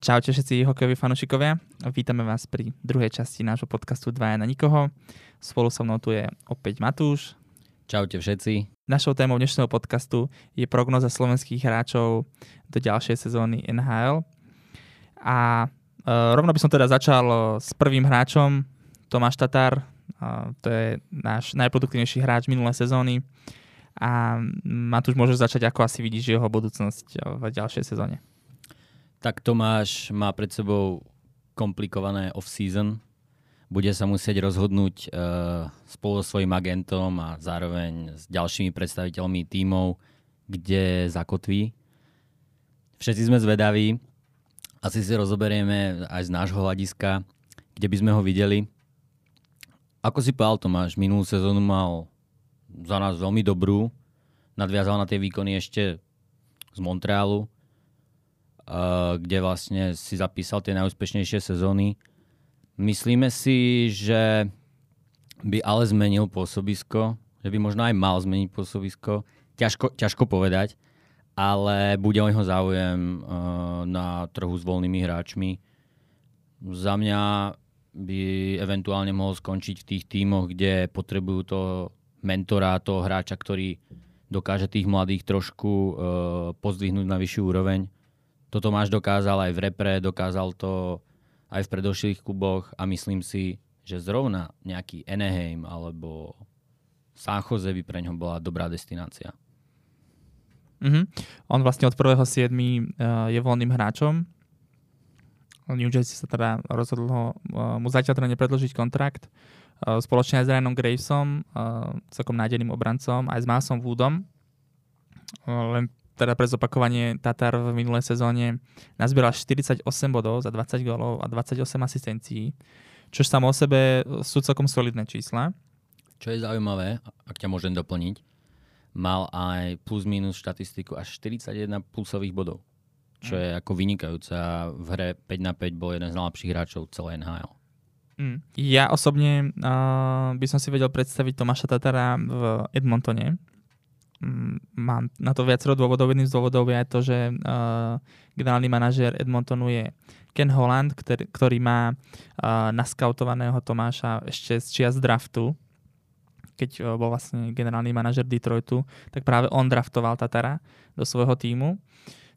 Čaute všetci hokejoví fanúšikovia. Vítame vás pri druhej časti nášho podcastu 2 na nikoho. Spolu so mnou tu je opäť Matúš. Čaute všetci. Našou témou dnešného podcastu je prognoza slovenských hráčov do ďalšej sezóny NHL. A e, rovno by som teda začal e, s prvým hráčom, Tomáš Tatar. E, to je náš najproduktívnejší hráč minulé sezóny. A Matúš, môžeš začať, ako asi vidíš jeho budúcnosť v ďalšej sezóne. Tak Tomáš má pred sebou komplikované off-season. Bude sa musieť rozhodnúť uh, spolu so svojím agentom a zároveň s ďalšími predstaviteľmi tímov, kde zakotví. Všetci sme zvedaví. Asi si rozoberieme aj z nášho hľadiska, kde by sme ho videli. Ako si povedal Tomáš, minulú sezónu mal za nás veľmi dobrú. Nadviazal na tie výkony ešte z Montrealu kde vlastne si zapísal tie najúspešnejšie sezóny. Myslíme si, že by ale zmenil pôsobisko, že by možno aj mal zmeniť pôsobisko. Ťažko, ťažko povedať, ale bude o jeho záujem uh, na trhu s voľnými hráčmi. Za mňa by eventuálne mohol skončiť v tých tímoch, kde potrebujú toho mentora, toho hráča, ktorý dokáže tých mladých trošku uh, pozdvihnúť na vyššiu úroveň toto máš dokázal aj v repre, dokázal to aj v predošlých kluboch a myslím si, že zrovna nejaký Eneheim alebo San Jose by pre ňo bola dobrá destinácia. Mm-hmm. On vlastne od 1.7. Uh, je voľným hráčom. New Jersey sa teda rozhodol ho, uh, mu zatiaľ teda nepredložiť kontrakt. Uh, spoločne aj s Ryanom Gravesom, celkom nádeným obrancom, aj s Másom Woodom. Len teda pre zopakovanie Tatar v minulej sezóne nazbieral 48 bodov za 20 gólov a 28 asistencií, čo samo o sebe sú celkom solidné čísla. Čo je zaujímavé, ak ťa môžem doplniť, mal aj plus minus štatistiku až 41 plusových bodov, čo mm. je ako vynikajúca. V hre 5 na 5 bol jeden z najlepších hráčov celé NHL. Mm. Ja osobne uh, by som si vedel predstaviť Tomáša Tatara v Edmontone, mám na to viacero dôvodov. Jedným z dôvodov je aj to, že uh, generálny manažér Edmontonu je Ken Holland, ktorý, ktorý má uh, naskautovaného Tomáša ešte z čias draftu, keď uh, bol vlastne generálny manažer Detroitu, tak práve on draftoval Tatara do svojho týmu.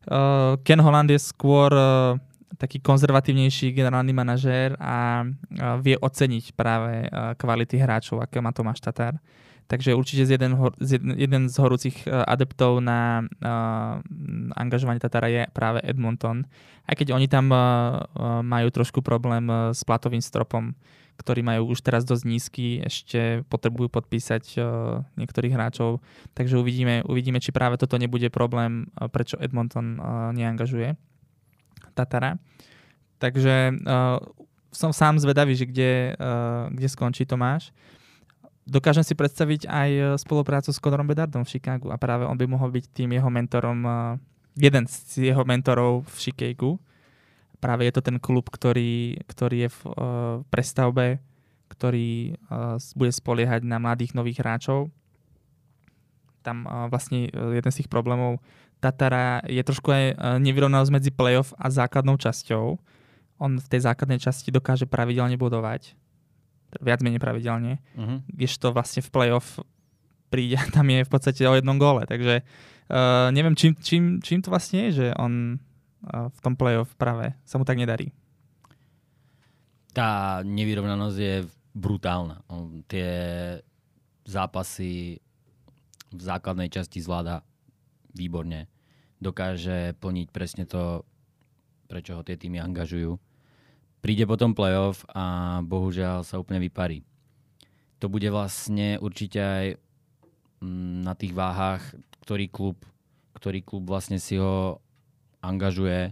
Uh, Ken Holland je skôr uh, taký konzervatívnejší generálny manažér a uh, vie oceniť práve uh, kvality hráčov, aké má Tomáš Tatar. Takže určite z jeden, z jeden, jeden z horúcich uh, adeptov na uh, angažovanie Tatara je práve Edmonton. Aj keď oni tam uh, majú trošku problém s platovým stropom, ktorý majú už teraz dosť nízky, ešte potrebujú podpísať uh, niektorých hráčov. Takže uvidíme, uvidíme, či práve toto nebude problém, uh, prečo Edmonton uh, neangažuje Tatara. Takže uh, som sám zvedavý, že kde, uh, kde skončí Tomáš. Dokážem si predstaviť aj e, spoluprácu s Conorom Bedardom v Chicagu a práve on by mohol byť tým jeho mentorom, e, jeden z jeho mentorov v Chicagu. Práve je to ten klub, ktorý, ktorý je v uh, prestavbe, ktorý uh, bude spoliehať na mladých nových hráčov. Tam uh, vlastne jeden z tých problémov Tatara je trošku aj nevyrovnanosť medzi playoff a základnou časťou. On v tej základnej časti dokáže pravidelne bodovať, viac menej pravidelne, uh-huh. kdežto vlastne v playoff príde, tam je v podstate o jednom gole, takže uh, neviem, čím, čím, čím to vlastne je, že on uh, v tom playoff práve sa mu tak nedarí. Tá nevyrovnanosť je brutálna. On tie zápasy v základnej časti zvláda výborne. Dokáže plniť presne to, prečo ho tie týmy angažujú príde potom playoff a bohužiaľ sa úplne vyparí. To bude vlastne určite aj mm, na tých váhach, ktorý klub, ktorý klub vlastne si ho angažuje,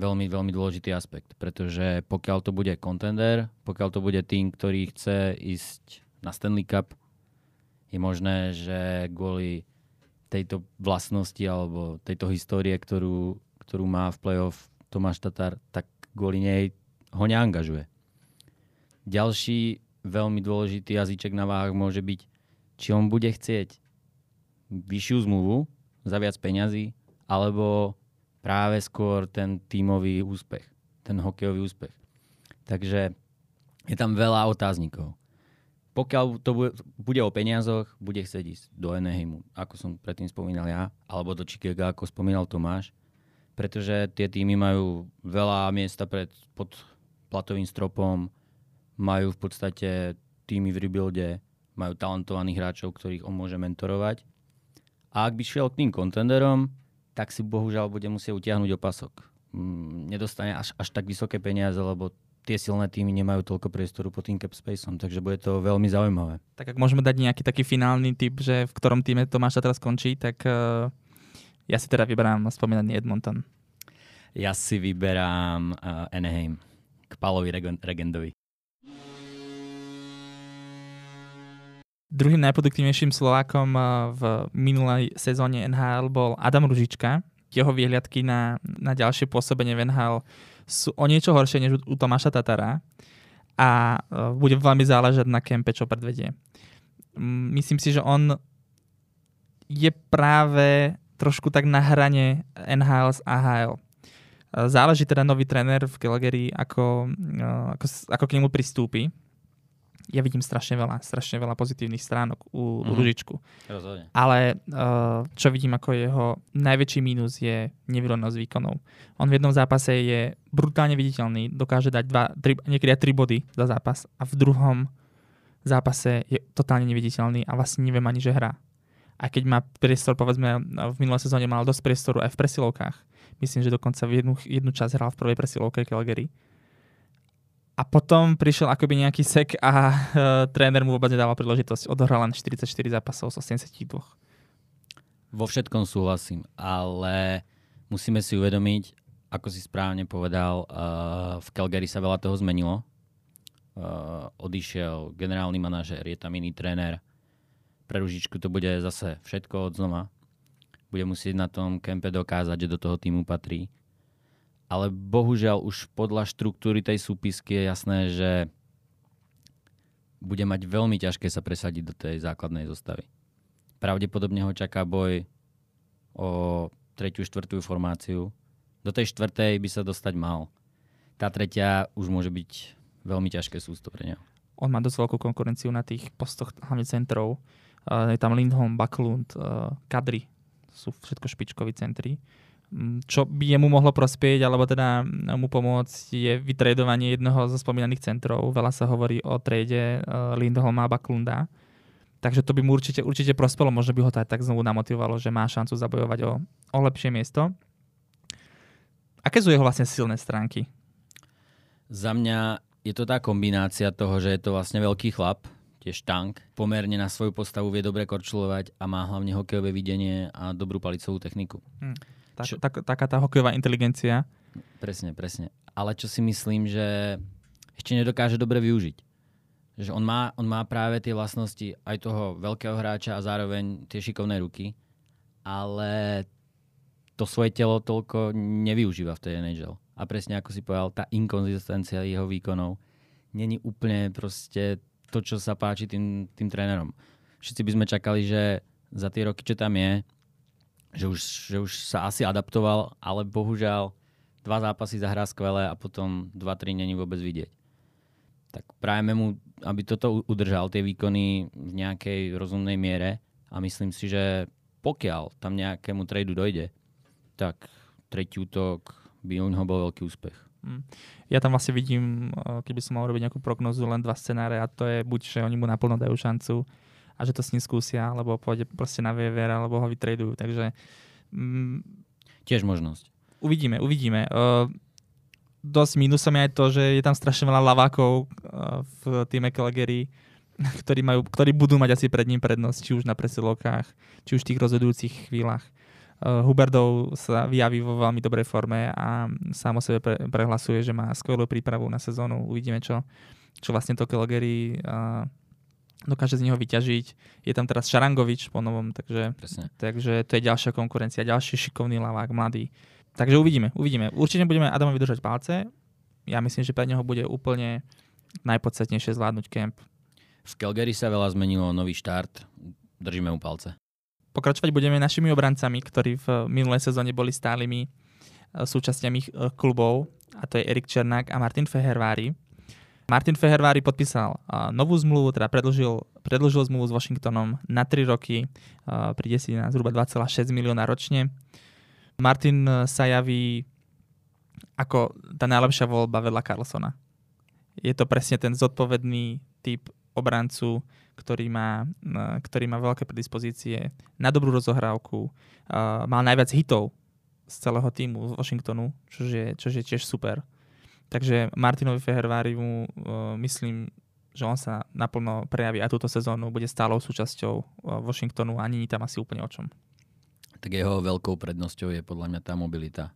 veľmi, veľmi dôležitý aspekt, pretože pokiaľ to bude contender, pokiaľ to bude tým, ktorý chce ísť na Stanley Cup, je možné, že kvôli tejto vlastnosti alebo tejto histórie, ktorú, ktorú má v playoff Tomáš Tatar, tak kvôli nej ho neangažuje. Ďalší veľmi dôležitý jazyček na váhach môže byť, či on bude chcieť vyššiu zmluvu za viac peňazí, alebo práve skôr ten tímový úspech, ten hokejový úspech. Takže je tam veľa otáznikov. Pokiaľ to bude, bude o peniazoch, bude chcieť ísť do Eneheimu, ako som predtým spomínal ja, alebo do Chicago, ako spomínal Tomáš, pretože tie týmy majú veľa miesta pred, pod platovým stropom, majú v podstate týmy v rebuilde, majú talentovaných hráčov, ktorých on môže mentorovať. A ak by šiel k tým kontenderom, tak si bohužiaľ bude musieť utiahnuť opasok. Mm, nedostane až, až tak vysoké peniaze, lebo tie silné týmy nemajú toľko priestoru pod tým cap spaceom, takže bude to veľmi zaujímavé. Tak ak môžeme dať nejaký taký finálny typ, že v ktorom týme Tomáša teraz končí, tak uh, ja si teda vyberám spomínaný Edmonton. Ja si vyberám uh, Anaheim k Palovi Regendovi. Druhým najproduktívnejším Slovákom v minulej sezóne NHL bol Adam Ružička. Jeho výhľadky na, na ďalšie pôsobenie v NHL sú o niečo horšie než u Tomáša Tatara a bude veľmi záležať na kempe, čo predvedie. Myslím si, že on je práve trošku tak na hrane NHL s AHL. Záleží teda nový tréner v Calgary, ako, ako, ako k nemu pristúpi ja vidím strašne veľa, strašne veľa pozitívnych stránok u, mm-hmm. u Ružičku. Rozhodne. Ale uh, čo vidím ako jeho najväčší mínus je nevyrovnosť výkonov. On v jednom zápase je brutálne viditeľný, dokáže dať dva, tri, niekedy aj tri body za zápas a v druhom zápase je totálne neviditeľný a vlastne neviem ani, že hrá. A keď má priestor, povedzme, v minulé sezóne mal dosť priestoru aj v presilovkách. Myslím, že dokonca v jednu, jednu časť hral v prvej presilovke Calgary a potom prišiel akoby nejaký sek a uh, tréner mu vôbec nedával príležitosť. Odohral len 44 zápasov z 82. Vo všetkom súhlasím, ale musíme si uvedomiť, ako si správne povedal, uh, v Calgary sa veľa toho zmenilo. Uh, odišiel generálny manažér, je tam iný tréner. Pre Ružičku to bude zase všetko od znova. Bude musieť na tom kempe dokázať, že do toho týmu patrí ale bohužiaľ už podľa štruktúry tej súpisky je jasné, že bude mať veľmi ťažké sa presadiť do tej základnej zostavy. Pravdepodobne ho čaká boj o tretiu, štvrtú formáciu. Do tej štvrtej by sa dostať mal. Tá tretia už môže byť veľmi ťažké sústo pre neho. On má dosť veľkú konkurenciu na tých postoch hlavne centrov. Je tam Lindholm, Baklund, Kadri. Sú všetko špičkoví centri čo by jemu mohlo prospieť, alebo teda mu pomôcť, je vytredovanie jednoho zo spomínaných centrov. Veľa sa hovorí o trade uh, Lindholma a Baklunda. Takže to by mu určite, určite prospelo, možno by ho to aj tak znovu namotivovalo, že má šancu zabojovať o, o lepšie miesto. Aké sú jeho vlastne silné stránky? Za mňa je to tá kombinácia toho, že je to vlastne veľký chlap, tiež tank, pomerne na svoju postavu vie dobre korčulovať a má hlavne hokejové videnie a dobrú palicovú techniku. Hm. Tak, čo... tak, taká tá hokejová inteligencia. Presne, presne. Ale čo si myslím, že ešte nedokáže dobre využiť. Že on má, on má práve tie vlastnosti aj toho veľkého hráča a zároveň tie šikovné ruky, ale to svoje telo toľko nevyužíva v tej NHL. A presne ako si povedal, tá inkonzistencia jeho výkonov není úplne proste to, čo sa páči tým, tým trénerom. Všetci by sme čakali, že za tie roky, čo tam je, že už, že už sa asi adaptoval, ale bohužiaľ dva zápasy zahrá skvelé a potom dva, tri není vôbec vidieť. Tak prajeme mu, aby toto udržal, tie výkony v nejakej rozumnej miere a myslím si, že pokiaľ tam nejakému tradu dojde, tak tretí útok by u bol veľký úspech. Hm. Ja tam vlastne vidím, eh, keby som mal robiť nejakú prognozu, len dva scenáre a to je buď, že oni mu naplno dajú šancu a že to s ním skúsia, alebo pôjde proste na VVR, alebo ho vytradujú. Takže... Mm, Tiež možnosť. Uvidíme, uvidíme. Uh, dosť mínusom je aj to, že je tam strašne veľa lavákov uh, v týme Calgary, ktorí, majú, ktorí budú mať asi pred ním prednosť, či už na presilovkách, či už v tých rozhodujúcich chvíľach. Uh, Huberdov sa vyjaví vo veľmi dobrej forme a sám o sebe pre, prehlasuje, že má skvelú prípravu na sezónu. Uvidíme, čo, čo vlastne to Calgary uh, dokáže z neho vyťažiť. Je tam teraz Šarangovič po novom, takže, takže to je ďalšia konkurencia, ďalší šikovný lavák, mladý. Takže uvidíme, uvidíme. Určite budeme Adamovi držať palce. Ja myslím, že pre neho bude úplne najpodstatnejšie zvládnuť kemp. V Calgary sa veľa zmenilo, nový štart. Držíme mu palce. Pokračovať budeme našimi obrancami, ktorí v minulej sezóne boli stálymi súčasťami klubov, a to je Erik Černák a Martin Fehervári. Martin Fehervári podpísal novú zmluvu, teda predlžil, predlžil zmluvu s Washingtonom na 3 roky, príde si na zhruba 2,6 milióna ročne. Martin sa javí ako tá najlepšia voľba vedľa Carlsona. Je to presne ten zodpovedný typ obrancu, ktorý má, ktorý má veľké predispozície na dobrú rozohrávku, mal najviac hitov z celého týmu z Washingtonu, čo je, čo je tiež super. Takže Martinovi Fehervárimu myslím, že on sa naplno prejaví a túto sezónu bude stálou súčasťou Washingtonu a není tam asi úplne o čom. Tak jeho veľkou prednosťou je podľa mňa tá mobilita.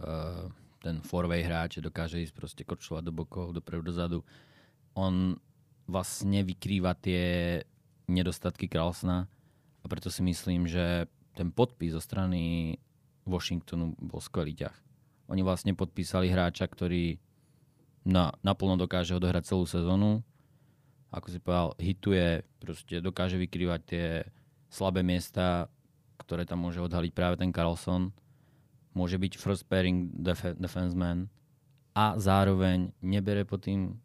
Uh, ten four-way hráč dokáže ísť proste korčovať do bokov, dopredu, dozadu. On vlastne vykrýva tie nedostatky Carlsona a preto si myslím, že ten podpis zo strany Washingtonu bol skvelý ťah. Oni vlastne podpísali hráča, ktorý na, naplno dokáže odohrať celú sezónu. Ako si povedal, hituje, proste dokáže vykrývať tie slabé miesta, ktoré tam môže odhaliť práve ten Carlson môže byť first pairing def- defenseman a zároveň nebere pod tým,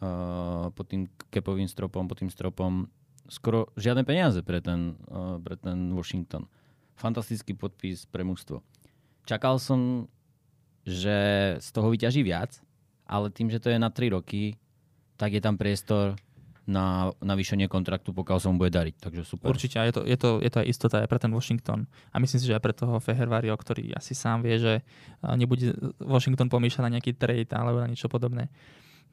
uh, pod tým kepovým stropom, pod tým stropom skoro žiadne peniaze pre ten, uh, pre ten Washington. Fantastický podpis pre mužstvo. Čakal som, že z toho vyťaží viac, ale tým, že to je na 3 roky, tak je tam priestor na navýšenie kontraktu, pokiaľ sa mu bude dariť. Takže super. Určite, je to, je, to, je to aj istota aj pre ten Washington. A myslím si, že aj pre toho Fehervario, ktorý asi sám vie, že nebude Washington pomýšľať na nejaký trade alebo na niečo podobné.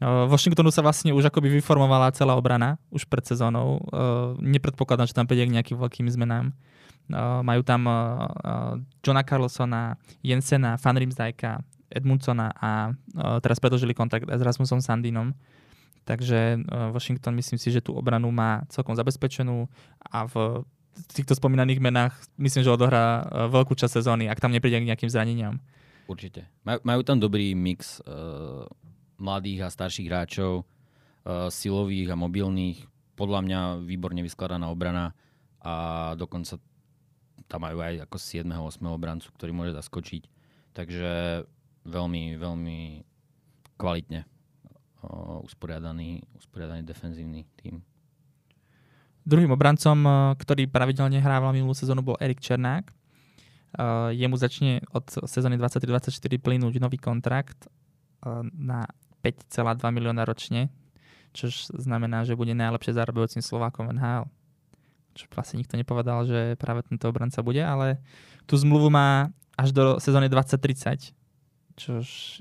Washingtonu sa vlastne už akoby vyformovala celá obrana už pred sezónou. Nepredpokladám, že tam príde k nejakým veľkým zmenám. Majú tam Johna Carlsona, Jensena, Van Rimsdijka, Edmundsona a teraz predložili kontakt s Rasmusom Sandinom Takže Washington myslím si, že tú obranu má celkom zabezpečenú a v týchto spomínaných menách myslím, že odohrá veľkú časť sezóny, ak tam nepríde k nejakým zraneniam. Určite. Majú, tam dobrý mix mladých a starších hráčov, uh, silových a mobilných. Podľa mňa výborne vyskladaná obrana a dokonca tam majú aj ako 7. 8. obrancu, ktorý môže zaskočiť. Takže veľmi, veľmi kvalitne usporiadaný, usporiadaný defenzívny tým. Druhým obrancom, ktorý pravidelne hrával minulú sezónu, bol Erik Černák. Jemu začne od sezóny 23-24 plynúť nový kontrakt na 5,2 milióna ročne, čo znamená, že bude najlepšie zarábajúcim Slovákom NHL. Čo vlastne nikto nepovedal, že práve tento obranca bude, ale tú zmluvu má až do sezóny 2030, čo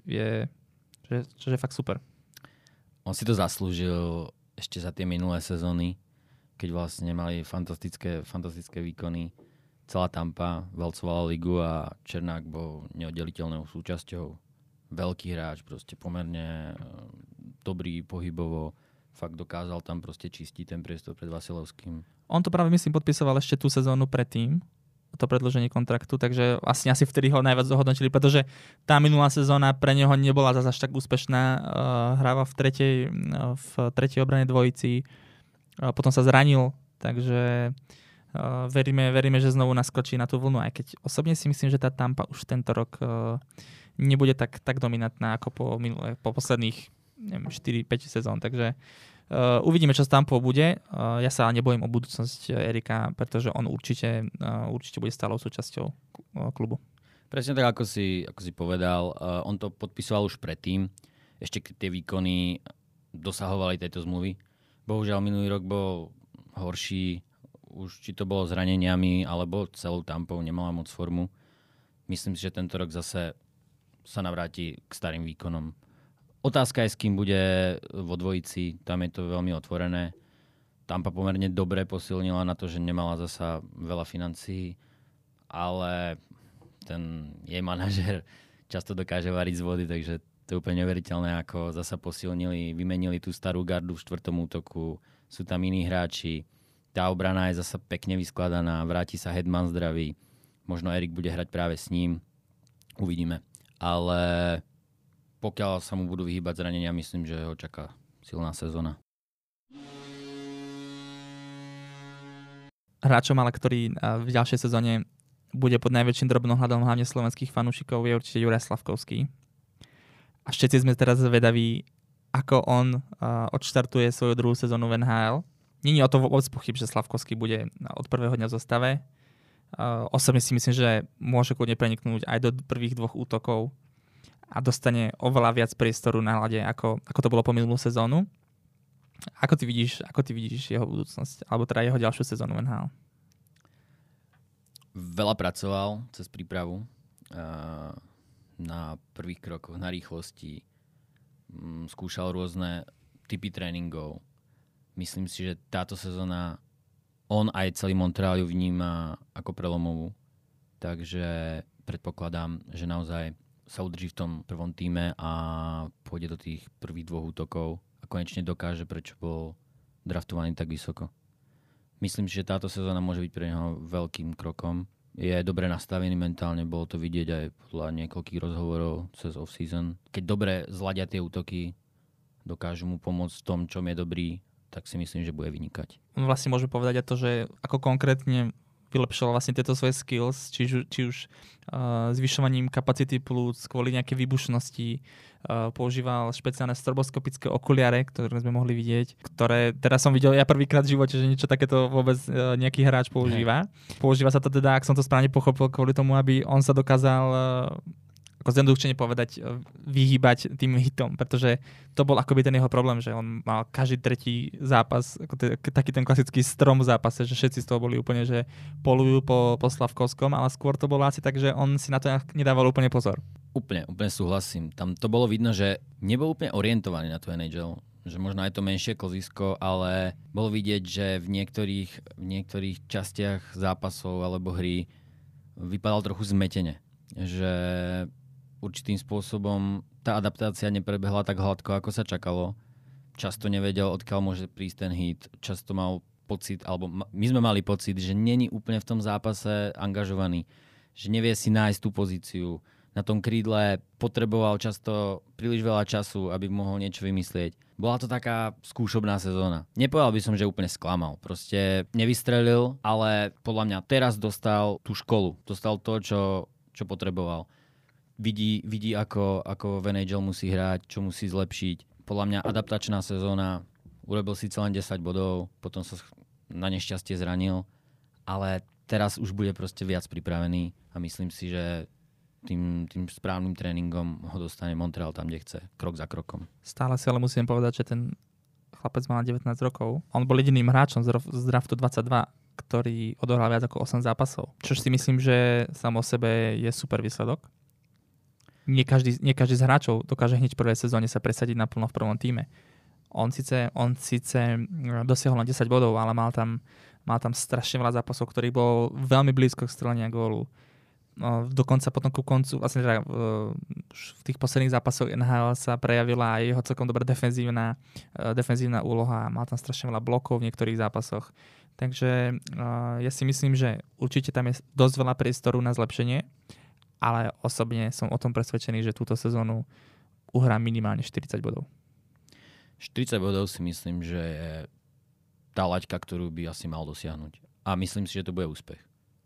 je, čo je fakt super on si to zaslúžil ešte za tie minulé sezóny, keď vlastne mali fantastické, fantastické výkony. Celá Tampa valcovala ligu a Černák bol neoddeliteľnou súčasťou. Veľký hráč, proste pomerne eh, dobrý pohybovo. Fakt dokázal tam proste čistiť ten priestor pred Vasilovským. On to práve myslím podpisoval ešte tú sezónu predtým, to predloženie kontraktu, takže vlastne asi vtedy ho najviac zohodnotili, pretože tá minulá sezóna pre neho nebola zase až tak úspešná. Uh, hráva v tretej, uh, v tretej obrane dvojici, potom sa zranil, takže veríme, veríme, že znovu naskočí na tú vlnu, aj keď osobne si myslím, že tá Tampa už tento rok nebude tak, tak dominantná ako po, minulé, po posledných 4-5 sezón, takže Uh, uvidíme, čo s Tampou bude. Uh, ja sa nebojím o budúcnosť Erika, pretože on určite, uh, určite bude stálou súčasťou klubu. Presne tak, ako si, ako si povedal. Uh, on to podpisoval už predtým. Ešte keď tie výkony dosahovali tejto zmluvy. Bohužiaľ, minulý rok bol horší. Už či to bolo zraneniami, alebo celou Tampou nemala moc formu. Myslím si, že tento rok zase sa navráti k starým výkonom Otázka je, s kým bude vo dvojici. Tam je to veľmi otvorené. Tampa pomerne dobre posilnila na to, že nemala zasa veľa financií, ale ten jej manažer často dokáže variť z vody, takže to je úplne neveriteľné, ako zasa posilnili, vymenili tú starú gardu v štvrtom útoku, sú tam iní hráči, tá obrana je zasa pekne vyskladaná, vráti sa Hedman zdravý, možno Erik bude hrať práve s ním, uvidíme. Ale pokiaľ sa mu budú vyhýbať zranenia, myslím, že ho čaká silná sezóna. Hráčom, ale ktorý v ďalšej sezóne bude pod najväčším drobnohľadom hlavne slovenských fanúšikov, je určite Juraj Slavkovský. A všetci sme teraz zvedaví, ako on odštartuje svoju druhú sezónu v NHL. Není o to vôbec pochyb, že Slavkovský bude od prvého dňa v zostave. Uh, osobne si myslím, že môže kľudne preniknúť aj do prvých dvoch útokov a dostane oveľa viac priestoru na hľade, ako, ako to bolo po minulú sezónu. Ako ty vidíš, ako ty vidíš jeho budúcnosť, alebo teda jeho ďalšiu sezónu NHL? Veľa pracoval cez prípravu uh, na prvých krokoch, na rýchlosti. Um, skúšal rôzne typy tréningov. Myslím si, že táto sezóna on aj celý Montreal ju vníma ako prelomovú. Takže predpokladám, že naozaj sa udrží v tom prvom týme a pôjde do tých prvých dvoch útokov a konečne dokáže, prečo bol draftovaný tak vysoko. Myslím že táto sezóna môže byť pre neho veľkým krokom. Je dobre nastavený mentálne, bolo to vidieť aj podľa niekoľkých rozhovorov cez off-season. Keď dobre zladia tie útoky, dokážu mu pomôcť v tom, čom je dobrý, tak si myslím, že bude vynikať. Vlastne môžeme povedať aj to, že ako konkrétne vylepšoval vlastne tieto svoje skills, či, či už uh, zvyšovaním kapacity plúc kvôli nejaké výbušnosti, uh, používal špeciálne stroboskopické okuliare, ktoré sme mohli vidieť, ktoré teraz som videl ja prvýkrát v živote, že niečo takéto vôbec uh, nejaký hráč používa. Hey. Používa sa to teda, ak som to správne pochopil, kvôli tomu, aby on sa dokázal uh, ako zjednodušene povedať, e, vyhýbať tým hitom, pretože to bol akoby ten jeho problém, že on mal každý tretí zápas, ako t- taký ten klasický strom v zápase, že všetci z toho boli úplne, že polujú po, po Slavkovskom, ale skôr to bolo asi tak, že on si na to nedával úplne pozor. Úplne, úplne súhlasím. Tam to bolo vidno, že nebol úplne orientovaný na tú NHL že možno aj to menšie kozisko, ale bolo vidieť, že v niektorých, v niektorých častiach zápasov alebo hry vypadal trochu zmetene. Že určitým spôsobom tá adaptácia neprebehla tak hladko, ako sa čakalo. Často nevedel, odkiaľ môže prísť ten hit. Často mal pocit, alebo my sme mali pocit, že není úplne v tom zápase angažovaný. Že nevie si nájsť tú pozíciu. Na tom krídle potreboval často príliš veľa času, aby mohol niečo vymyslieť. Bola to taká skúšobná sezóna. Nepovedal by som, že úplne sklamal. Proste nevystrelil, ale podľa mňa teraz dostal tú školu. Dostal to, čo, čo potreboval vidí, vidí ako, ako v NHL musí hrať, čo musí zlepšiť. Podľa mňa adaptačná sezóna, urobil si len 10 bodov, potom sa na nešťastie zranil, ale teraz už bude proste viac pripravený a myslím si, že tým, tým správnym tréningom ho dostane Montreal tam, kde chce, krok za krokom. Stále si ale musím povedať, že ten chlapec mal 19 rokov. On bol jediným hráčom z draftu 22, ktorý odohral viac ako 8 zápasov. Čo si myslím, že samo o sebe je super výsledok nie každý, nie každý z hráčov dokáže hneď v prvej sezóne sa presadiť naplno v prvom týme. On síce, on síce dosiahol na 10 bodov, ale mal tam, mal tam strašne veľa zápasov, ktorý bol veľmi blízko k strelenia gólu. No, dokonca potom ku koncu, vlastne teda v, tých posledných zápasoch NHL sa prejavila aj jeho celkom dobrá defenzívna, e, defenzívna úloha. Mal tam strašne veľa blokov v niektorých zápasoch. Takže uh, ja si myslím, že určite tam je dosť veľa priestoru na zlepšenie ale osobne som o tom presvedčený, že túto sezónu uhrá minimálne 40 bodov. 40 bodov si myslím, že je tá laťka, ktorú by asi mal dosiahnuť. A myslím si, že to bude úspech.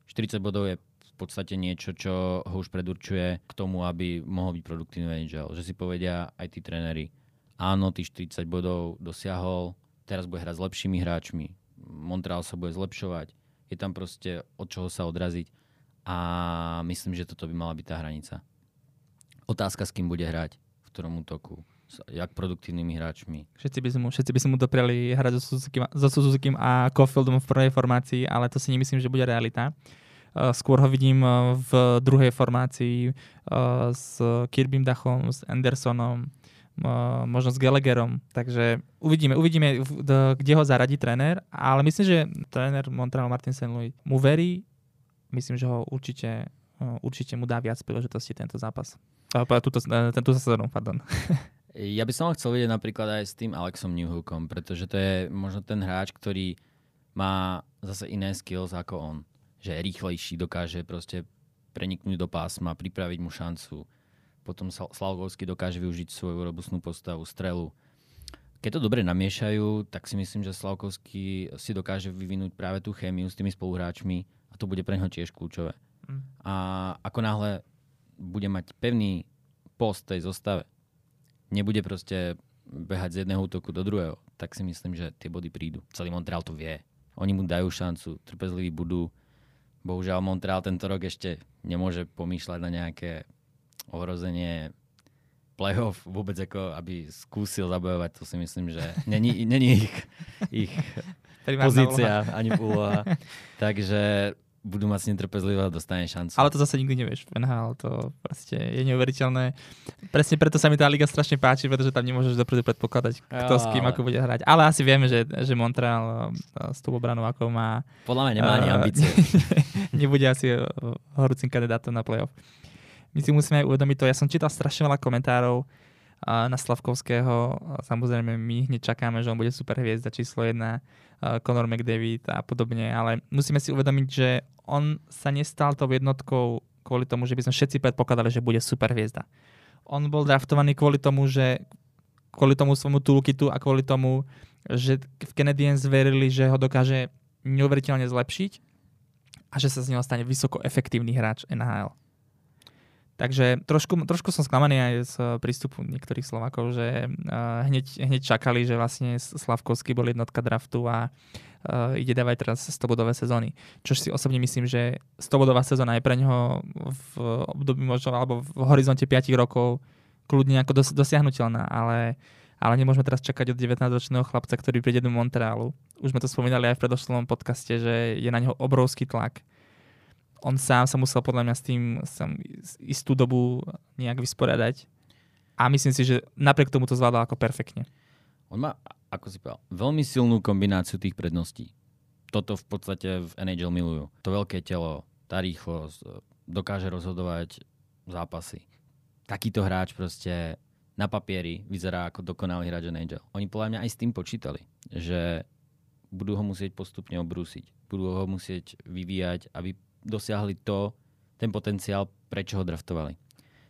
40 bodov je v podstate niečo, čo ho už predurčuje k tomu, aby mohol byť produktívny NHL. Že si povedia aj tí tréneri, áno, tých 40 bodov dosiahol, teraz bude hrať s lepšími hráčmi, Montreal sa bude zlepšovať, je tam proste od čoho sa odraziť a myslím, že toto by mala byť tá hranica. Otázka, s kým bude hrať, v ktorom útoku, jak produktívnymi hráčmi. Všetci by, mu, všetci by si mu dopriali hrať so Suzuki, so a Caulfieldom v prvej formácii, ale to si nemyslím, že bude realita. Uh, skôr ho vidím uh, v druhej formácii uh, s Kirbym Dachom, s Andersonom, možno s Gallagherom. Takže uvidíme, uvidíme, kde ho zaradí tréner, ale myslím, že tréner Montreal Martin St. Louis mu verí, myslím, že ho určite, určite mu dá viac príležitosti tento zápas. Túto, e, tento sezónu, pardon. Ja by som ho chcel vidieť napríklad aj s tým Alexom Newhookom, pretože to je možno ten hráč, ktorý má zase iné skills ako on. Že je rýchlejší, dokáže proste preniknúť do pásma, pripraviť mu šancu. Potom Slavkovský dokáže využiť svoju robustnú postavu, strelu. Keď to dobre namiešajú, tak si myslím, že Slavkovský si dokáže vyvinúť práve tú chémiu s tými spoluhráčmi to bude pre neho tiež kľúčové. Mm. A ako náhle bude mať pevný post tej zostave, nebude proste behať z jedného útoku do druhého, tak si myslím, že tie body prídu. Celý Montreal to vie. Oni mu dajú šancu, trpezliví budú. Bohužiaľ Montreal tento rok ešte nemôže pomýšľať na nejaké ohrozenie playoff vôbec ako aby skúsil zabojovať, to si myslím, že není, není ich, ich pozícia úloha. ani úloha. Takže budú mať trpezlivo a dostane šancu. Ale to zase nikdy nevieš. NHL to proste je neuveriteľné. Presne preto sa mi tá liga strašne páči, pretože tam nemôžeš dopredu predpokladať, kto jo, s kým ale... ako bude hrať. Ale asi vieme, že, že Montreal eh, s tou obranou ako má... Podľa mňa nemá uh, ani eh, ambície. nebude asi eh, horúcim kandidátom na playoff. My si musíme aj uvedomiť to, ja som čítal strašne veľa komentárov na Slavkovského. Samozrejme, my hneď čakáme, že on bude super hviezda číslo 1 Conor McDavid a podobne, ale musíme si uvedomiť, že on sa nestal tou jednotkou kvôli tomu, že by sme všetci predpokladali, že bude super hviezda. On bol draftovaný kvôli tomu, že kvôli tomu svojmu toolkitu a kvôli tomu, že v Canadiens verili, že ho dokáže neuveriteľne zlepšiť a že sa z neho stane vysoko efektívny hráč NHL. Takže trošku, trošku som sklamaný aj z prístupu niektorých Slovákov, že uh, hneď, hneď čakali, že vlastne Slavkovský bol jednotka draftu a uh, ide dávať teraz 100-bodové sezóny. Čo si osobne myslím, že 100-bodová sezóna je pre neho v období možno, alebo v horizonte 5 rokov kľudne ako dos- dosiahnutelná, ale, ale nemôžeme teraz čakať od 19-ročného chlapca, ktorý príde do Montrealu. Už sme to spomínali aj v predošlom podcaste, že je na neho obrovský tlak on sám sa musel podľa mňa s tým sam istú dobu nejak vysporiadať. A myslím si, že napriek tomu to zvládal ako perfektne. On má, ako si povedal, veľmi silnú kombináciu tých predností. Toto v podstate v NHL milujú. To veľké telo, tá rýchlosť, dokáže rozhodovať zápasy. Takýto hráč proste na papieri vyzerá ako dokonalý hráč NHL. Oni podľa mňa aj s tým počítali, že budú ho musieť postupne obrúsiť. Budú ho musieť vyvíjať, aby dosiahli to, ten potenciál, prečo ho draftovali.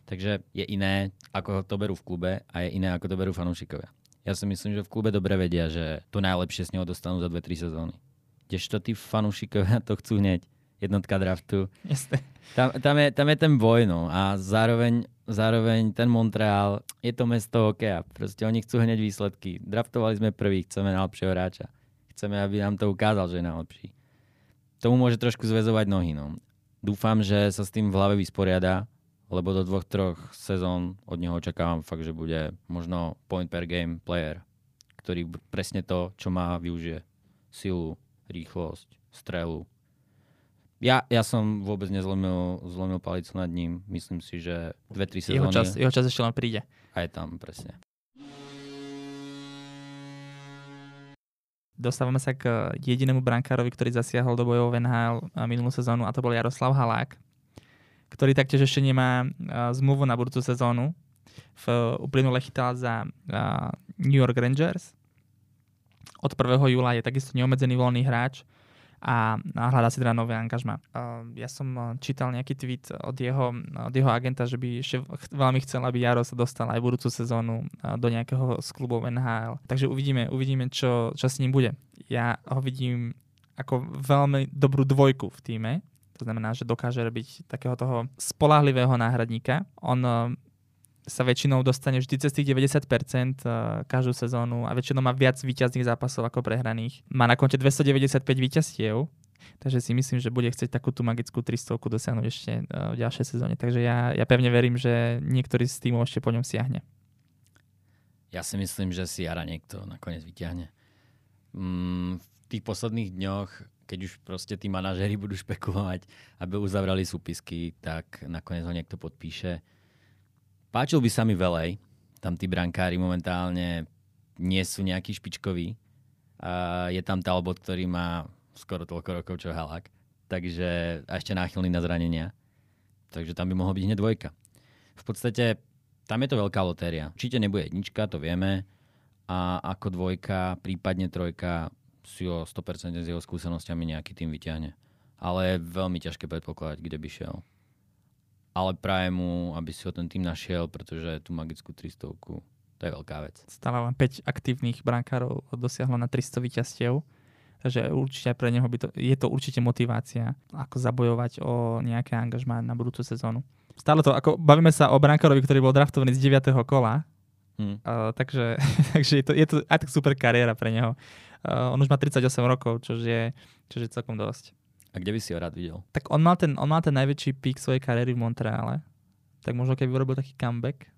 Takže je iné, ako to berú v klube a je iné, ako to berú fanúšikovia. Ja si myslím, že v klube dobre vedia, že to najlepšie z neho dostanú za 2-3 sezóny. Kdežto tí fanúšikovia to chcú hneď. Jednotka draftu. Tam, tam, je, tam je ten boj, no. A zároveň, zároveň ten Montreal je to mesto hokeja. Proste oni chcú hneď výsledky. Draftovali sme prvý, chceme najlepšieho hráča. Chceme, aby nám to ukázal, že je najlepší tomu môže trošku zväzovať nohy. No. Dúfam, že sa s tým v hlave vysporiada, lebo do dvoch, troch sezón od neho očakávam fakt, že bude možno point per game player, ktorý presne to, čo má, využije. Silu, rýchlosť, strelu. Ja, ja som vôbec nezlomil zlomil palicu nad ním. Myslím si, že dve, tri sezóny... Jeho čas, jeho čas ešte len príde. A je tam, presne. Dostávame sa k jedinému brankárovi, ktorý zasiahol do bojov NHL minulú sezónu a to bol Jaroslav Halák, ktorý taktiež ešte nemá zmluvu na budúcu sezónu. V uplynule chytal za New York Rangers. Od 1. júla je takisto neobmedzený voľný hráč a hľadá si teda nové angažma. Ja som eh, čítal nejaký tweet od jeho, od jeho agenta, že by ešte veľmi chcel, aby Jaro sa dostal aj budúcu sezónu eh, do nejakého z klubov NHL. Takže uvidíme, uvidíme čo, čo s ním bude. Ja ho vidím ako veľmi dobrú dvojku v týme, to znamená, že dokáže robiť takého toho spolahlivého náhradníka. On eh, sa väčšinou dostane vždy cez tých 90% eh, každú sezónu a väčšinou má viac výťazných zápasov ako prehraných. Má na konte 295 výťastiev, takže si myslím, že bude chcieť takú tú magickú 300 dosiahnuť ešte eh, v ďalšej sezóne. Takže ja, ja pevne verím, že niektorý z týmov ešte po ňom siahne. Ja si myslím, že si Jara niekto nakoniec vyťahne. Mm, v tých posledných dňoch, keď už proste tí manažéri budú špekulovať, aby uzavrali súpisky, tak nakoniec ho niekto podpíše Páčil by sa mi Velej. Tam tí brankári momentálne nie sú nejakí špičkoví. A je tam Talbot, ktorý má skoro toľko rokov, čo Halak. Takže a ešte náchylný na zranenia. Takže tam by mohol byť hneď dvojka. V podstate tam je to veľká lotéria. Určite nebude jednička, to vieme. A ako dvojka, prípadne trojka si o 100% s jeho skúsenosťami nejaký tým vyťahne. Ale je veľmi ťažké predpokladať, kde by šiel ale prajem mu, aby si ho ten tým našiel, pretože tú magickú 300 to je veľká vec. Stále len 5 aktívnych brankárov dosiahlo na 300 víťazstiev Takže určite pre neho by to, je to určite motivácia, ako zabojovať o nejaké angažmá na budúcu sezónu. Stále to, ako bavíme sa o Brankarovi, ktorý bol draftovaný z 9. kola, hmm. uh, takže, takže je to, je to aj tak super kariéra pre neho. Uh, on už má 38 rokov, čo je, čo je celkom dosť. A kde by si ho rád videl? Tak on mal ten, on mal ten najväčší pík svojej kariéry v Montreale. Tak možno keby urobil taký comeback,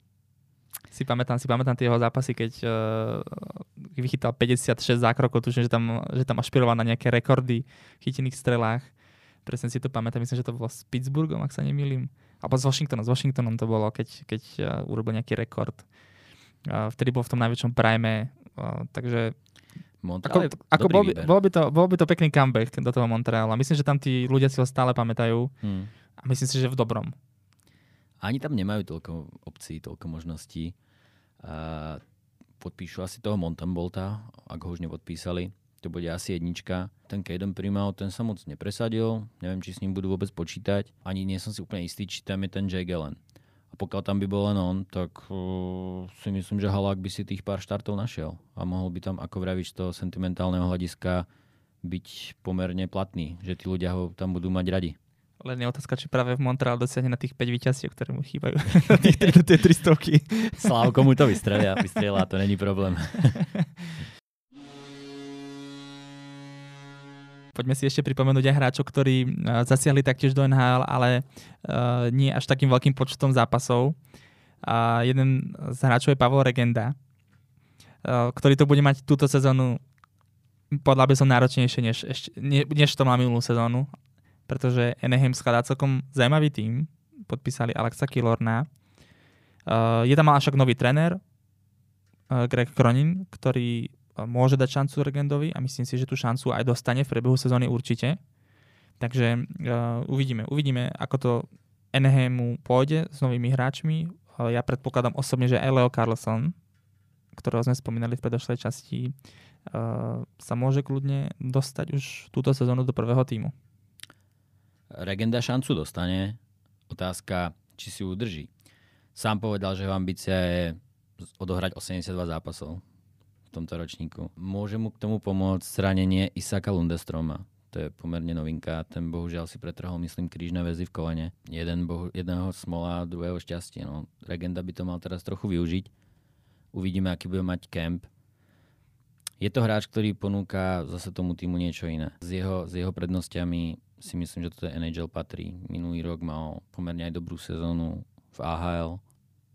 si pamätám, si pamätám tie jeho zápasy, keď uh, vychytal 56 zákrokov, tuším, že tam, že tam ašpiroval na nejaké rekordy v chytených strelách. Presne si to pamätám, myslím, že to bolo s Pittsburghom, ak sa nemýlim. Alebo s Washingtonom, s Washingtonom to bolo, keď, keď uh, urobil nejaký rekord. Uh, vtedy bol v tom najväčšom prime, uh, takže Montreal ako, ako bol, by, bol, by to, bol by to pekný comeback do toho Montrealu. Myslím, že tam tí ľudia si ho stále pamätajú. Hmm. A myslím si, že v dobrom ani tam nemajú toľko opcií, toľko možností. A podpíšu asi toho Montambolta, ak ho už nepodpísali. To bude asi jednička. Ten Caden Primao, ten sa moc nepresadil. Neviem, či s ním budú vôbec počítať. Ani nie som si úplne istý, či tam je ten Jay Galen. A pokiaľ tam by bol len on, tak uh, si myslím, že Halák by si tých pár štartov našiel. A mohol by tam, ako vravíš, toho sentimentálneho hľadiska byť pomerne platný. Že tí ľudia ho tam budú mať radi. Len je otázka, či práve v Montreal dosiahne na tých 5 víťazstiev, ktoré mu chýbajú. na tých 3, tie 300 Slávko mu to vystrelia, vystrelia, to není problém. Poďme si ešte pripomenúť aj hráčov, ktorí uh, zasiahli taktiež do NHL, ale uh, nie až takým veľkým počtom zápasov. A jeden z hráčov je Pavel Regenda, uh, ktorý to bude mať túto sezónu podľa by som náročnejšie, než, ešte, ne, než to má minulú sezónu pretože Anaheim skladá celkom zaujímavý tým. Podpísali Alexa Kilorna. Uh, je tam ale však nový tréner, uh, Greg Cronin, ktorý môže dať šancu Regendovi a myslím si, že tú šancu aj dostane v priebehu sezóny určite. Takže uh, uvidíme. Uvidíme, ako to Anaheimu pôjde s novými hráčmi. Uh, ja predpokladám osobne, že aj Leo Carlson, ktorého sme spomínali v predošlej časti, uh, sa môže kľudne dostať už túto sezónu do prvého týmu. Regenda šancu dostane. Otázka, či si udrží. Sám povedal, že jeho ambícia je odohrať 82 zápasov tomto ročníku. Môže mu k tomu pomôcť zranenie Isaka Lundestroma. To je pomerne novinka. Ten bohužiaľ si pretrhol, myslím, krížne väzy v kolene. Jeden bohu, jedného smola, druhého šťastie. No, Regenda by to mal teraz trochu využiť. Uvidíme, aký bude mať camp. Je to hráč, ktorý ponúka zase tomu týmu niečo iné. S jeho, s jeho prednosťami si myslím, že toto NHL patrí. Minulý rok mal pomerne aj dobrú sezónu v AHL,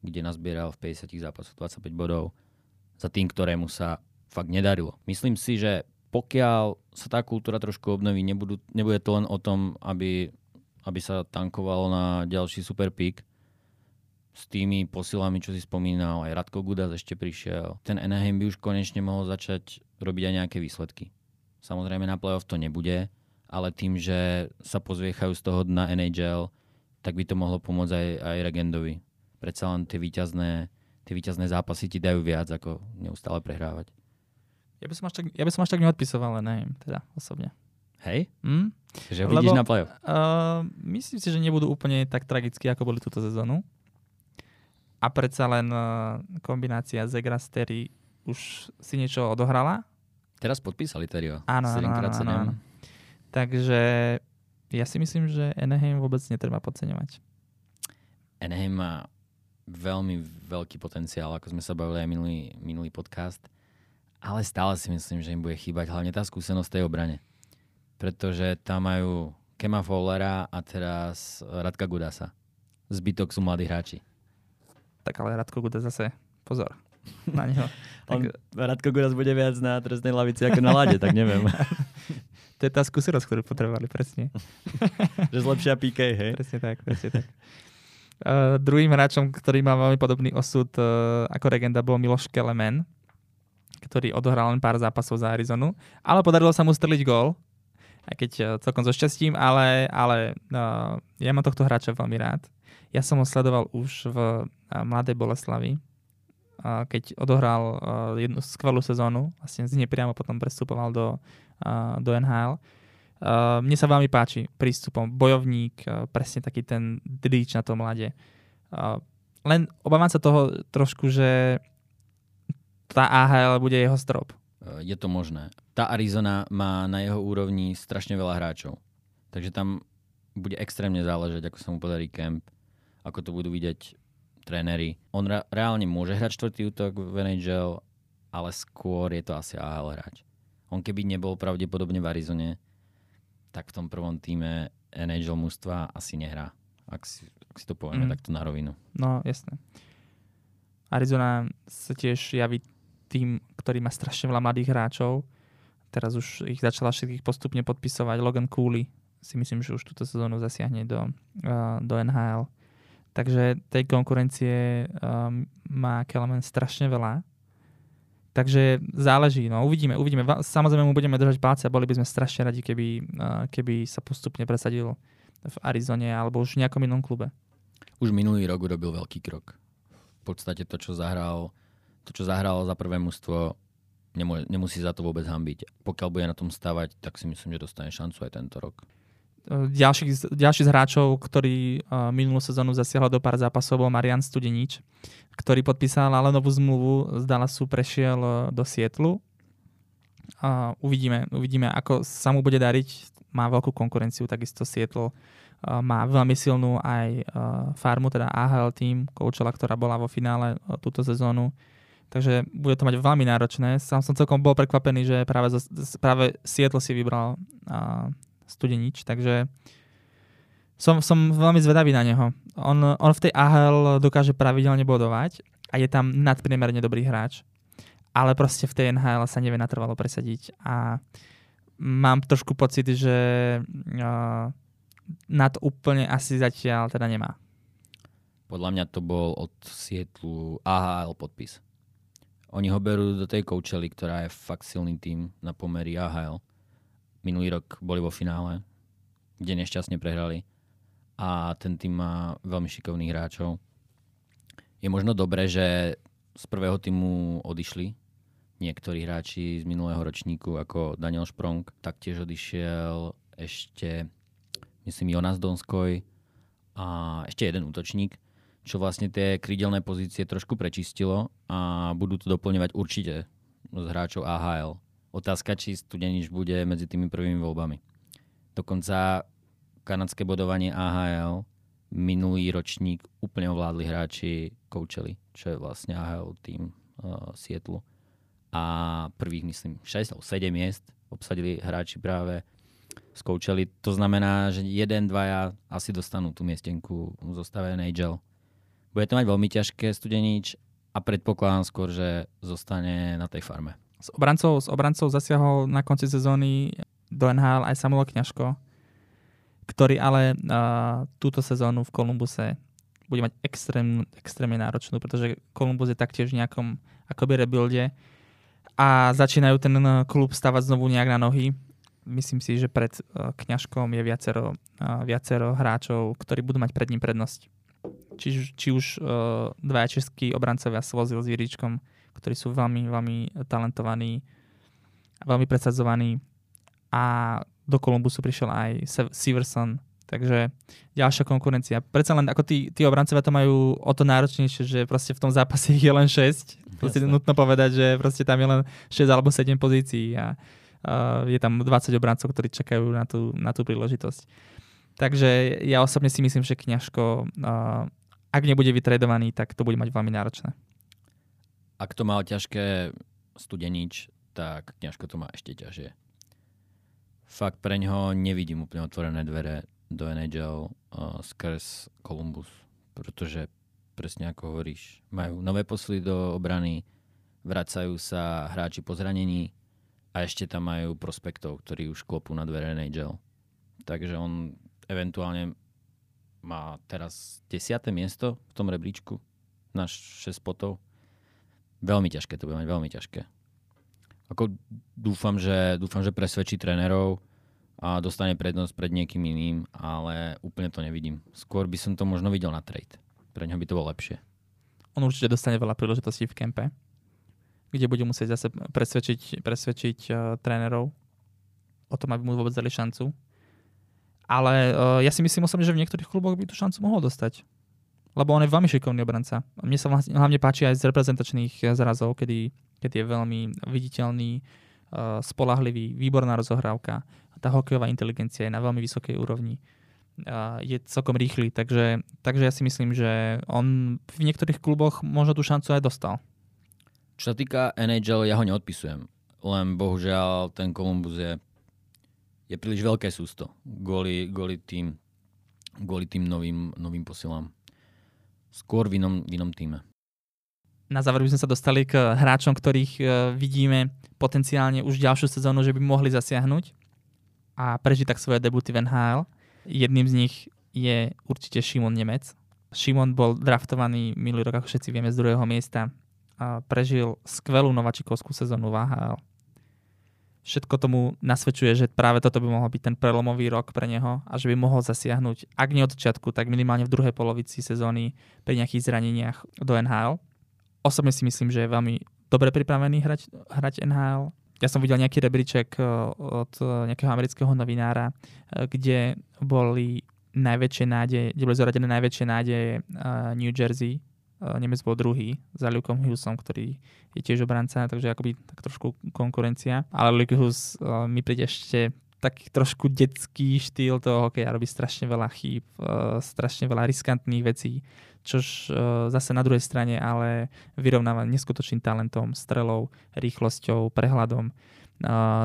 kde nazbieral v 50 zápasoch 25 bodov za tým, ktorému sa fakt nedarilo. Myslím si, že pokiaľ sa tá kultúra trošku obnoví, nebudú, nebude to len o tom, aby, aby sa tankovalo na ďalší super pick, s tými posilami, čo si spomínal, aj Radko Gudas ešte prišiel. Ten Anaheim by už konečne mohol začať robiť aj nejaké výsledky. Samozrejme na playoff to nebude, ale tým, že sa pozviechajú z toho dna NHL, tak by to mohlo pomôcť aj, aj Regendovi. Predsa len tie výťazné, tie výťazné zápasy ti dajú viac, ako neustále prehrávať. Ja by som až tak, ja by som až tak neodpisoval, ale neviem, teda osobne. Hej? Mm? Že ho vidíš Lebo, na play uh, myslím si, že nebudú úplne tak tragickí, ako boli túto sezónu. A predsa len uh, kombinácia Zegra Terry už si niečo odohrala. Teraz podpísali Terryho. Áno, áno, áno, áno. Takže ja si myslím, že Anaheim vôbec netreba podceňovať. Anaheim má veľmi veľký potenciál, ako sme sa bavili aj minulý, minulý podcast, ale stále si myslím, že im bude chýbať hlavne tá skúsenosť tej obrane. Pretože tam majú Kema Fowlera a teraz Radka Gudasa. Zbytok sú mladí hráči. Tak ale Radko Gudas zase, pozor na neho. On, tak... Radko Gudas bude viac na trestnej lavici ako na lade, tak neviem. to je tá skúsenosť, ktorú potrebovali, presne. že zlepšia PK, hej? Presne tak, presne tak. Uh, druhým hráčom, ktorý má veľmi podobný osud uh, ako Regenda, bol Miloš Kelemen, ktorý odohral len pár zápasov za Arizonu, ale podarilo sa mu streliť gól, aj keď uh, celkom so šťastím, ale, ale uh, ja mám tohto hráča veľmi rád. Ja som ho sledoval už v uh, Mladej Boleslavi, uh, keď odohral uh, jednu skvelú sezónu, vlastne z nepriamo potom prestupoval do do NHL. Uh, mne sa veľmi páči prístupom. Bojovník, uh, presne taký ten drič na tom mlade. Uh, len obávam sa toho trošku, že tá AHL bude jeho strop. je to možné. Tá Arizona má na jeho úrovni strašne veľa hráčov. Takže tam bude extrémne záležať, ako sa mu podarí kemp, ako to budú vidieť tréneri. On re- reálne môže hrať štvrtý útok v NHL, ale skôr je to asi AHL hráč. On keby nebol pravdepodobne v Arizone, tak v tom prvom týme NHL mužstva asi nehrá. Ak si, ak si to povieme mm. takto na rovinu. No, jasné. Arizona sa tiež javí tým, ktorý má strašne veľa mladých hráčov. Teraz už ich začala všetkých postupne podpisovať. Logan Cooley si myslím, že už túto sezónu zasiahne do, uh, do NHL. Takže tej konkurencie um, má Kelemen strašne veľa. Takže záleží, no uvidíme, uvidíme. Samozrejme mu budeme držať palce a boli by sme strašne radi, keby, keby sa postupne presadil v Arizone alebo už v nejakom inom klube. Už minulý rok urobil veľký krok. V podstate to, čo zahral, to, čo zahral za prvé mužstvo, nemusí za to vôbec hambiť. Pokiaľ bude na tom stavať, tak si myslím, že dostane šancu aj tento rok ďalších, ďalší z hráčov, ktorý uh, minulú sezónu zasiahol do pár zápasov, bol Marian Studenič, ktorý podpísal ale novú zmluvu z Dallasu, prešiel uh, do Sietlu. Uvidíme, uvidíme, ako sa mu bude dariť. Má veľkú konkurenciu, takisto Sietl uh, má veľmi silnú aj farmu, teda AHL tým, koučela, ktorá bola vo finále túto sezónu. Takže bude to mať veľmi náročné. Sám som celkom bol prekvapený, že práve, zo, práve Seattle si vybral Studenič, takže som, som veľmi zvedavý na neho. On, on v tej AHL dokáže pravidelne bodovať a je tam nadpriemerne dobrý hráč, ale proste v tej NHL sa nevie natrvalo presadiť a mám trošku pocit, že uh, na to úplne asi zatiaľ teda nemá. Podľa mňa to bol od Sietlu AHL podpis. Oni ho berú do tej koučely, ktorá je fakt silný tým na pomery AHL minulý rok boli vo finále, kde nešťastne prehrali a ten tým má veľmi šikovných hráčov. Je možno dobré, že z prvého týmu odišli niektorí hráči z minulého ročníku, ako Daniel Šprong, taktiež odišiel ešte, myslím, Jonas Donskoj a ešte jeden útočník, čo vlastne tie krídelné pozície trošku prečistilo a budú to doplňovať určite z hráčov AHL. Otázka, či Studenič bude medzi tými prvými voľbami. Dokonca kanadské bodovanie AHL minulý ročník úplne ovládli hráči Coachely, čo je vlastne AHL tým uh, Sietlu. A prvých, myslím, 6 alebo 7 miest obsadili hráči práve z Coachely. To znamená, že jeden, dvaja asi dostanú tú miestenku v zostave NHL. Bude to mať veľmi ťažké Studenič a predpokladám skôr, že zostane na tej farme. S obrancov, s obrancov zasiahol na konci sezóny do NHL aj Samuel Kňažko, ktorý ale uh, túto sezónu v Kolumbuse bude mať extrém, extrémne náročnú, pretože Kolumbus je taktiež v nejakom akoby rebuilde a začínajú ten klub stavať znovu nejak na nohy. Myslím si, že pred uh, Kňažkom je viacero, uh, viacero hráčov, ktorí budú mať pred ním prednosť. Či, či už uh, dvaja českí obrancovia Svozil s Viričkom, ktorí sú veľmi, veľmi talentovaní, veľmi presadzovaní a do Kolumbusu prišiel aj Severson, takže ďalšia konkurencia. Predsa len ako tí, tí obrancovia to majú o to náročnejšie, že proste v tom zápase je len 6. Proste Jasne. nutno povedať, že proste tam je len 6 alebo 7 pozícií a uh, je tam 20 obrancov, ktorí čakajú na tú, na tú príležitosť. Takže ja osobne si myslím, že Kňažko, uh, ak nebude vytredovaný, tak to bude mať veľmi náročné. Ak to mal ťažké studenič, tak ťažko to má ešte ťažšie. Fakt pre ňoho nevidím úplne otvorené dvere do NHL uh, skrz Columbus, pretože presne ako hovoríš, majú nové posly do obrany, vracajú sa hráči po zranení a ešte tam majú prospektov, ktorí už klopú na dvere NHL. Takže on eventuálne má teraz 10. miesto v tom rebríčku na 6 spotov Veľmi ťažké to bude mať, veľmi ťažké. Ako dúfam, že, dúfam, že presvedčí trénerov a dostane prednosť pred niekým iným, ale úplne to nevidím. Skôr by som to možno videl na trade. Pre ňo by to bolo lepšie. On určite dostane veľa príležitostí v kempe, kde bude musieť zase presvedčiť, presvedčiť uh, trénerov o tom, aby mu vôbec dali šancu. Ale uh, ja si myslím osobne, že v niektorých kluboch by tú šancu mohol dostať lebo on je veľmi šikovný obranca. Mne sa hlavne páči aj z reprezentačných zrazov, kedy keď je veľmi viditeľný, uh, spolahlivý, výborná rozohrávka. Tá hokejová inteligencia je na veľmi vysokej úrovni. Uh, je celkom rýchly, takže, takže ja si myslím, že on v niektorých kluboch možno tú šancu aj dostal. Čo sa týka NHL, ja ho neodpisujem. Len bohužiaľ ten Columbus je, je príliš veľké sústo kvôli, kvôli, tým, kvôli tým novým, novým posilám. Skôr v inom, v inom týme. Na záver by sme sa dostali k hráčom, ktorých uh, vidíme potenciálne už ďalšiu sezónu, že by mohli zasiahnuť a prežiť tak svoje debuty v NHL. Jedným z nich je určite Šimon Nemec. Šimon bol draftovaný minulý rok, ako všetci vieme, z druhého miesta. Prežil skvelú nováčikovskú sezónu v AHL. Všetko tomu nasvedčuje, že práve toto by mohol byť ten prelomový rok pre neho a že by mohol zasiahnuť, ak nie od začiatku, tak minimálne v druhej polovici sezóny pri nejakých zraneniach do NHL. Osobne si myslím, že je veľmi dobre pripravený hrať, hrať NHL ja som videl nejaký rebríček eh, od eh, nejakého amerického novinára, eh, kde boli najväčšie nádeje, kde boli zoradené najväčšie nádeje New Jersey. Nemec bol druhý za Lukeom Hughesom, ktorý je tiež obranca, takže akoby tak trošku konkurencia. Ale Luke Hughes mi príde ešte taký trošku detský štýl toho hokeja, robí strašne veľa chýb, strašne veľa riskantných vecí čož zase na druhej strane ale vyrovnáva neskutočným talentom, strelou, rýchlosťou, prehľadom.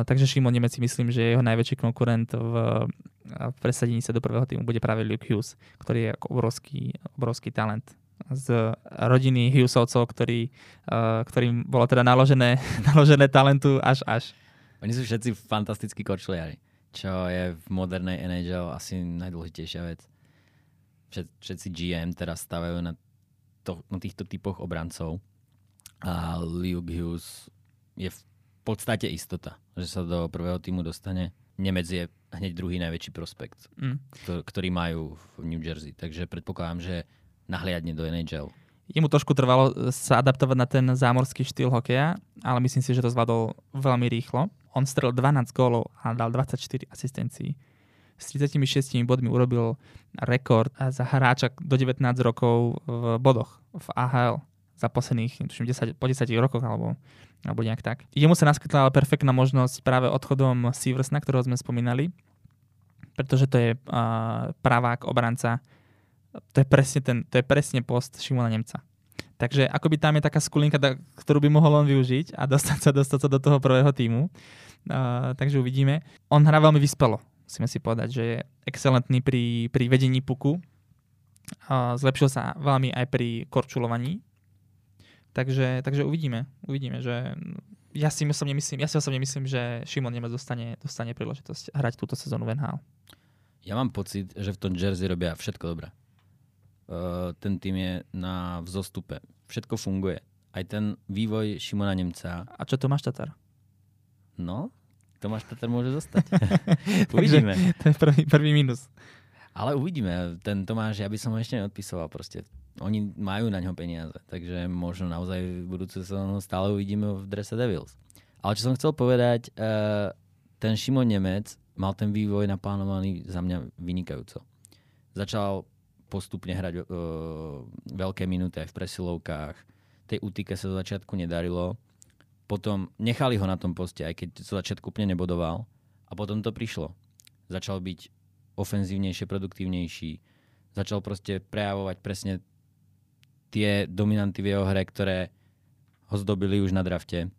Takže Šimon Nemec si myslím, že jeho najväčší konkurent v, v presadení sa do prvého týmu bude práve Luke Hughes, ktorý je obrovský, obrovský talent z rodiny Hughesovcov, ktorý, uh, ktorým bolo teda naložené, naložené talentu až až. Oni sú všetci fantastickí korčuliari, čo je v modernej NHL asi najdôležitejšia vec všetci GM teraz stavajú na, to, na týchto typoch obrancov a Luke Hughes je v podstate istota, že sa do prvého týmu dostane. Nemec je hneď druhý najväčší prospekt, mm. ktorý majú v New Jersey. Takže predpokladám, že nahliadne do NHL. Jemu trošku trvalo sa adaptovať na ten zámorský štýl hokeja, ale myslím si, že to zvládol veľmi rýchlo. On strel 12 gólov a dal 24 asistencií s 36 bodmi urobil rekord za hráča do 19 rokov v bodoch v AHL za posledných tuším, 10, po 10 rokoch alebo, alebo nejak tak. Jemu sa naskytla perfektná možnosť práve odchodom Seversna, ktorého sme spomínali, pretože to je uh, pravák, obranca. To je presne, ten, to je presne post Šimona Nemca. Takže akoby tam je taká skulinka, ktorú by mohol on využiť a dostať sa, dostať sa do toho prvého týmu. Uh, takže uvidíme. On hrá veľmi vyspelo musíme si povedať, že je excelentný pri, pri vedení puku. Zlepšil sa veľmi aj pri korčulovaní. Takže, takže uvidíme. Uvidíme, že ja si osobne myslím, ja si osobne myslím, že Šimon Nemec dostane, dostane príležitosť hrať túto sezónu v NHL. Ja mám pocit, že v tom Jersey robia všetko dobré. Uh, ten tým je na vzostupe. Všetko funguje. Aj ten vývoj Šimona Nemca. A čo Tomáš Tatar? No, Tomáš Tatar môže zostať. uvidíme. to je prvý, prvý minus. Ale uvidíme. Ten Tomáš, ja by som ho ešte neodpisoval proste. Oni majú na ňo peniaze, takže možno naozaj v budúcu sezónu stále uvidíme v drese Devils. Ale čo som chcel povedať, uh, ten Šimon Nemec mal ten vývoj naplánovaný za mňa vynikajúco. Začal postupne hrať uh, veľké minúty aj v presilovkách. Tej útike sa do začiatku nedarilo potom nechali ho na tom poste, aj keď sa začiatku úplne nebodoval. A potom to prišlo. Začal byť ofenzívnejšie, produktívnejší. Začal proste prejavovať presne tie dominanty v jeho hre, ktoré ho zdobili už na drafte.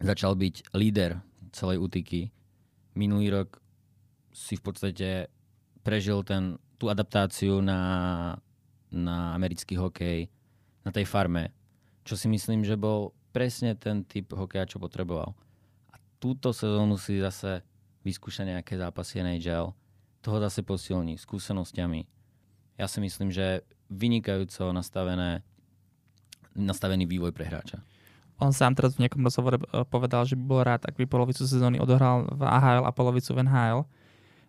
Začal byť líder celej útiky. Minulý rok si v podstate prežil ten, tú adaptáciu na, na americký hokej na tej farme, čo si myslím, že bol presne ten typ hokeja, čo potreboval. A túto sezónu si zase vyskúša nejaké zápasy NHL, toho zase posilní skúsenosťami. Ja si myslím, že vynikajúco nastavené, nastavený vývoj pre hráča. On sám teraz v nejakom rozhovore eh, povedal, že by bol rád, ak by polovicu sezóny odohral v AHL a polovicu v NHL.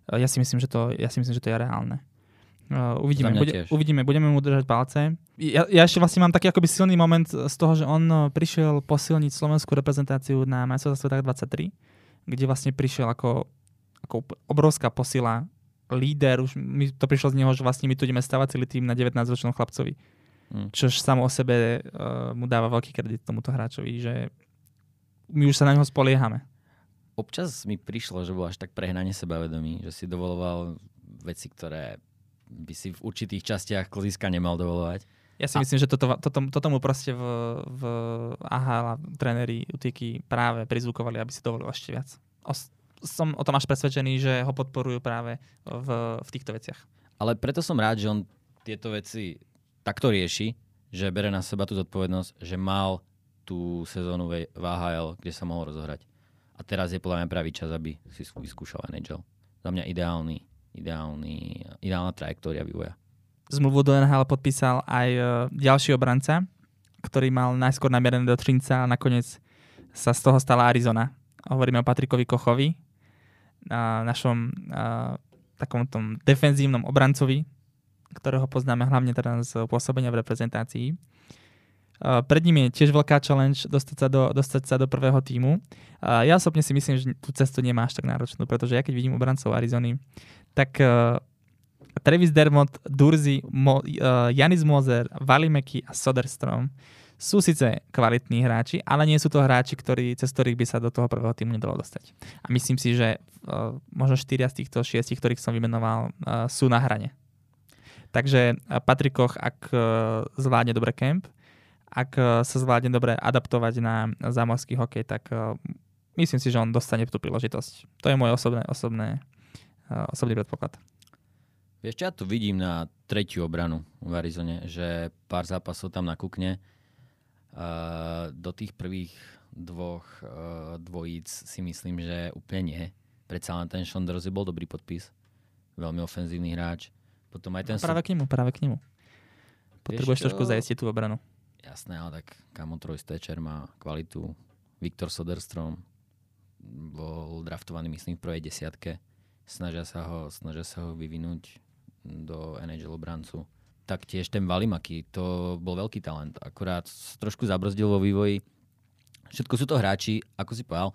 Ja si myslím, že to, ja si myslím, že to je reálne. Uh, uvidíme, bude, uvidíme, budeme mu držať palce. Ja, ja ešte vlastne mám taký akoby silný moment z toho, že on eh, prišiel posilniť slovenskú reprezentáciu na majstrovstvách 23, kde vlastne prišiel ako, ako obrovská posila, líder, už mi to prišlo z neho, že vlastne my tu ideme stavať celý tým na 19-ročnom chlapcovi. Hmm. Čož samo o sebe uh, mu dáva veľký kredit tomuto hráčovi, že my už sa na neho spoliehame. Občas mi prišlo, že bol až tak prehnane sebavedomý, že si dovoloval veci, ktoré by si v určitých častiach klziska nemal dovolovať. Ja si a... myslím, že toto, toto, toto mu proste v, v AHL tréneri utiky práve prizvukovali, aby si dovolil ešte viac. O, som o tom až presvedčený, že ho podporujú práve v, v týchto veciach. Ale preto som rád, že on tieto veci takto rieši, že bere na seba tú zodpovednosť, že mal tú sezónu v AHL, kde sa mohol rozohrať. A teraz je podľa mňa pravý čas, aby si vyskúšal NHL. Za mňa ideálny, ideálny, ideálna trajektória vývoja. Zmluvu do NHL podpísal aj e, ďalší obranca, ktorý mal najskôr namierené do Trinca a nakoniec sa z toho stala Arizona. Hovoríme o Patrikovi Kochovi, a našom takom tom defenzívnom obrancovi, ktorého poznáme hlavne teda z pôsobenia v reprezentácii. Uh, pred ním je tiež veľká challenge dostať sa do, dostať sa do prvého týmu. Uh, ja osobne si myslím, že tú cestu nemá až tak náročnú, pretože ja keď vidím obrancov Arizony, tak uh, Travis Dermott, Durzi, Mo, uh, Janis Moser, Valimeki a Soderstrom sú síce kvalitní hráči, ale nie sú to hráči, ktorí, cez ktorých by sa do toho prvého týmu nedalo dostať. A myslím si, že uh, možno štyria z týchto šiestich, ktorých som vymenoval, uh, sú na hrane. Takže Patrik Koch, ak zvládne dobre kemp, ak sa zvládne dobre adaptovať na zámorský hokej, tak myslím si, že on dostane tú príležitosť. To je môj osobné, osobné, osobný predpoklad. Vieš, ja tu vidím na tretiu obranu v Arizone, že pár zápasov tam nakúkne. Do tých prvých dvoch dvojíc si myslím, že úplne nie. Predsa len ten Sean bol dobrý podpis. Veľmi ofenzívny hráč. Potom aj ten... No, práve k nemu, práve k nemu. Potrebuješ trošku zajistiť tú obranu. Jasné, ale tak Kamo Troy Stečer má kvalitu. Viktor Soderstrom bol draftovaný, myslím, v prvej desiatke. Snažia sa ho, snažia sa ho vyvinúť do NHL obrancu. Taktiež ten Valimaky, to bol veľký talent. Akurát trošku zabrzdil vo vývoji. Všetko sú to hráči, ako si povedal,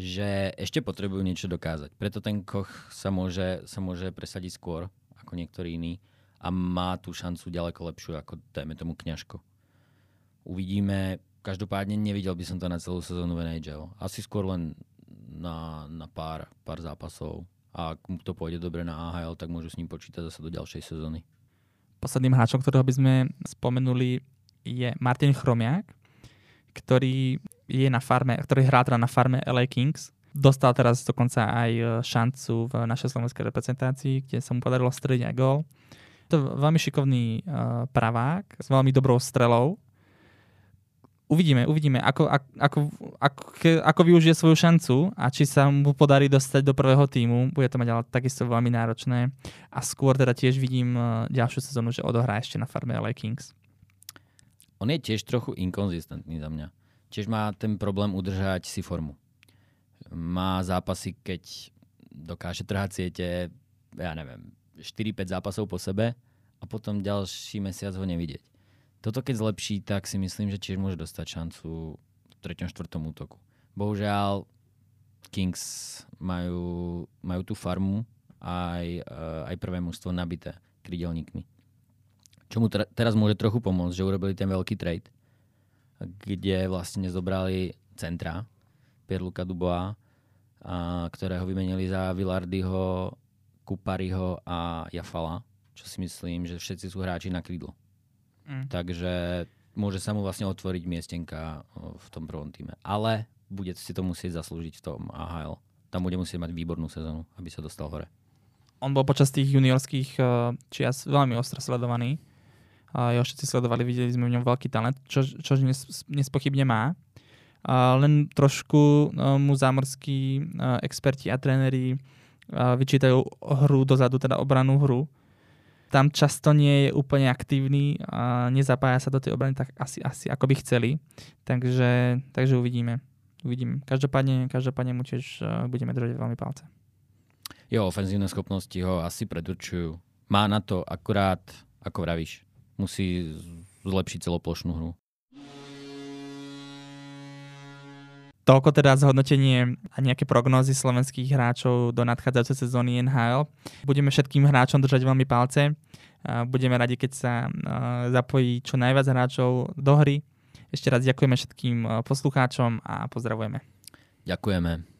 že ešte potrebujú niečo dokázať. Preto ten Koch sa môže, sa môže presadiť skôr ako niektorí iní a má tú šancu ďaleko lepšiu ako, dajme tomu, kňažko. Uvidíme. Každopádne nevidel by som to na celú sezónu v NHL. Asi skôr len na, na pár, pár zápasov. A ak mu to pôjde dobre na AHL, tak môžu s ním počítať zase do ďalšej sezóny. Posledným hráčom, ktorého by sme spomenuli, je Martin Chromiak, ktorý je na farme, ktorý hrá teda na farme LA Kings Dostal teraz dokonca aj e, šancu v našej slovenskej reprezentácii, kde sa mu podarilo strediť aj gol. To je veľmi šikovný uh, pravák s veľmi dobrou strelou. Uvidíme, uvidíme, ako, ako, ako, ako, využije svoju šancu a či sa mu podarí dostať do prvého týmu. Bude to mať ale takisto veľmi náročné. A skôr teda tiež vidím uh, ďalšiu sezónu, že odohrá ešte na farme LA Kings. On je tiež trochu inkonzistentný za mňa. Tiež má ten problém udržať si formu má zápasy, keď dokáže trhať siete, ja neviem, 4-5 zápasov po sebe a potom ďalší mesiac ho nevidieť. Toto keď zlepší, tak si myslím, že tiež môže dostať šancu v 3. 4. útoku. Bohužiaľ, Kings majú, majú tú farmu aj, eh, aj prvé mužstvo nabité krydelníkmi. Čo mu teraz môže trochu pomôcť, že urobili ten veľký trade, kde vlastne zobrali centra, Pierluka Dubois, a, ktorého vymenili za Villardyho, Kupariho a Jafala, čo si myslím, že všetci sú hráči na krídlo. Mm. Takže môže sa mu vlastne otvoriť miestenka v tom prvom týme. Ale bude si to musieť zaslúžiť v tom AHL. Tam bude musieť mať výbornú sezónu, aby sa dostal hore. On bol počas tých juniorských čias veľmi ostro sledovaný. jeho všetci sledovali, videli sme v ňom veľký talent, čo, čo nespochybne má len trošku no, mu zámorskí experti a tréneri vyčítajú hru dozadu, teda obranú hru. Tam často nie je úplne aktívny a nezapája sa do tej obrany tak asi, asi ako by chceli. Takže, takže uvidíme. uvidíme. Každopádne, každopádne mu tiež budeme držať veľmi palce. Jo, ofenzívne schopnosti ho asi predurčujú. Má na to akurát, ako vravíš, musí zlepšiť celoplošnú hru. Toľko teda zhodnotenie a nejaké prognózy slovenských hráčov do nadchádzajúcej sezóny NHL. Budeme všetkým hráčom držať veľmi palce. Budeme radi, keď sa zapojí čo najviac hráčov do hry Ešte raz ďakujeme všetkým poslucháčom a pozdravujeme. Ďakujeme.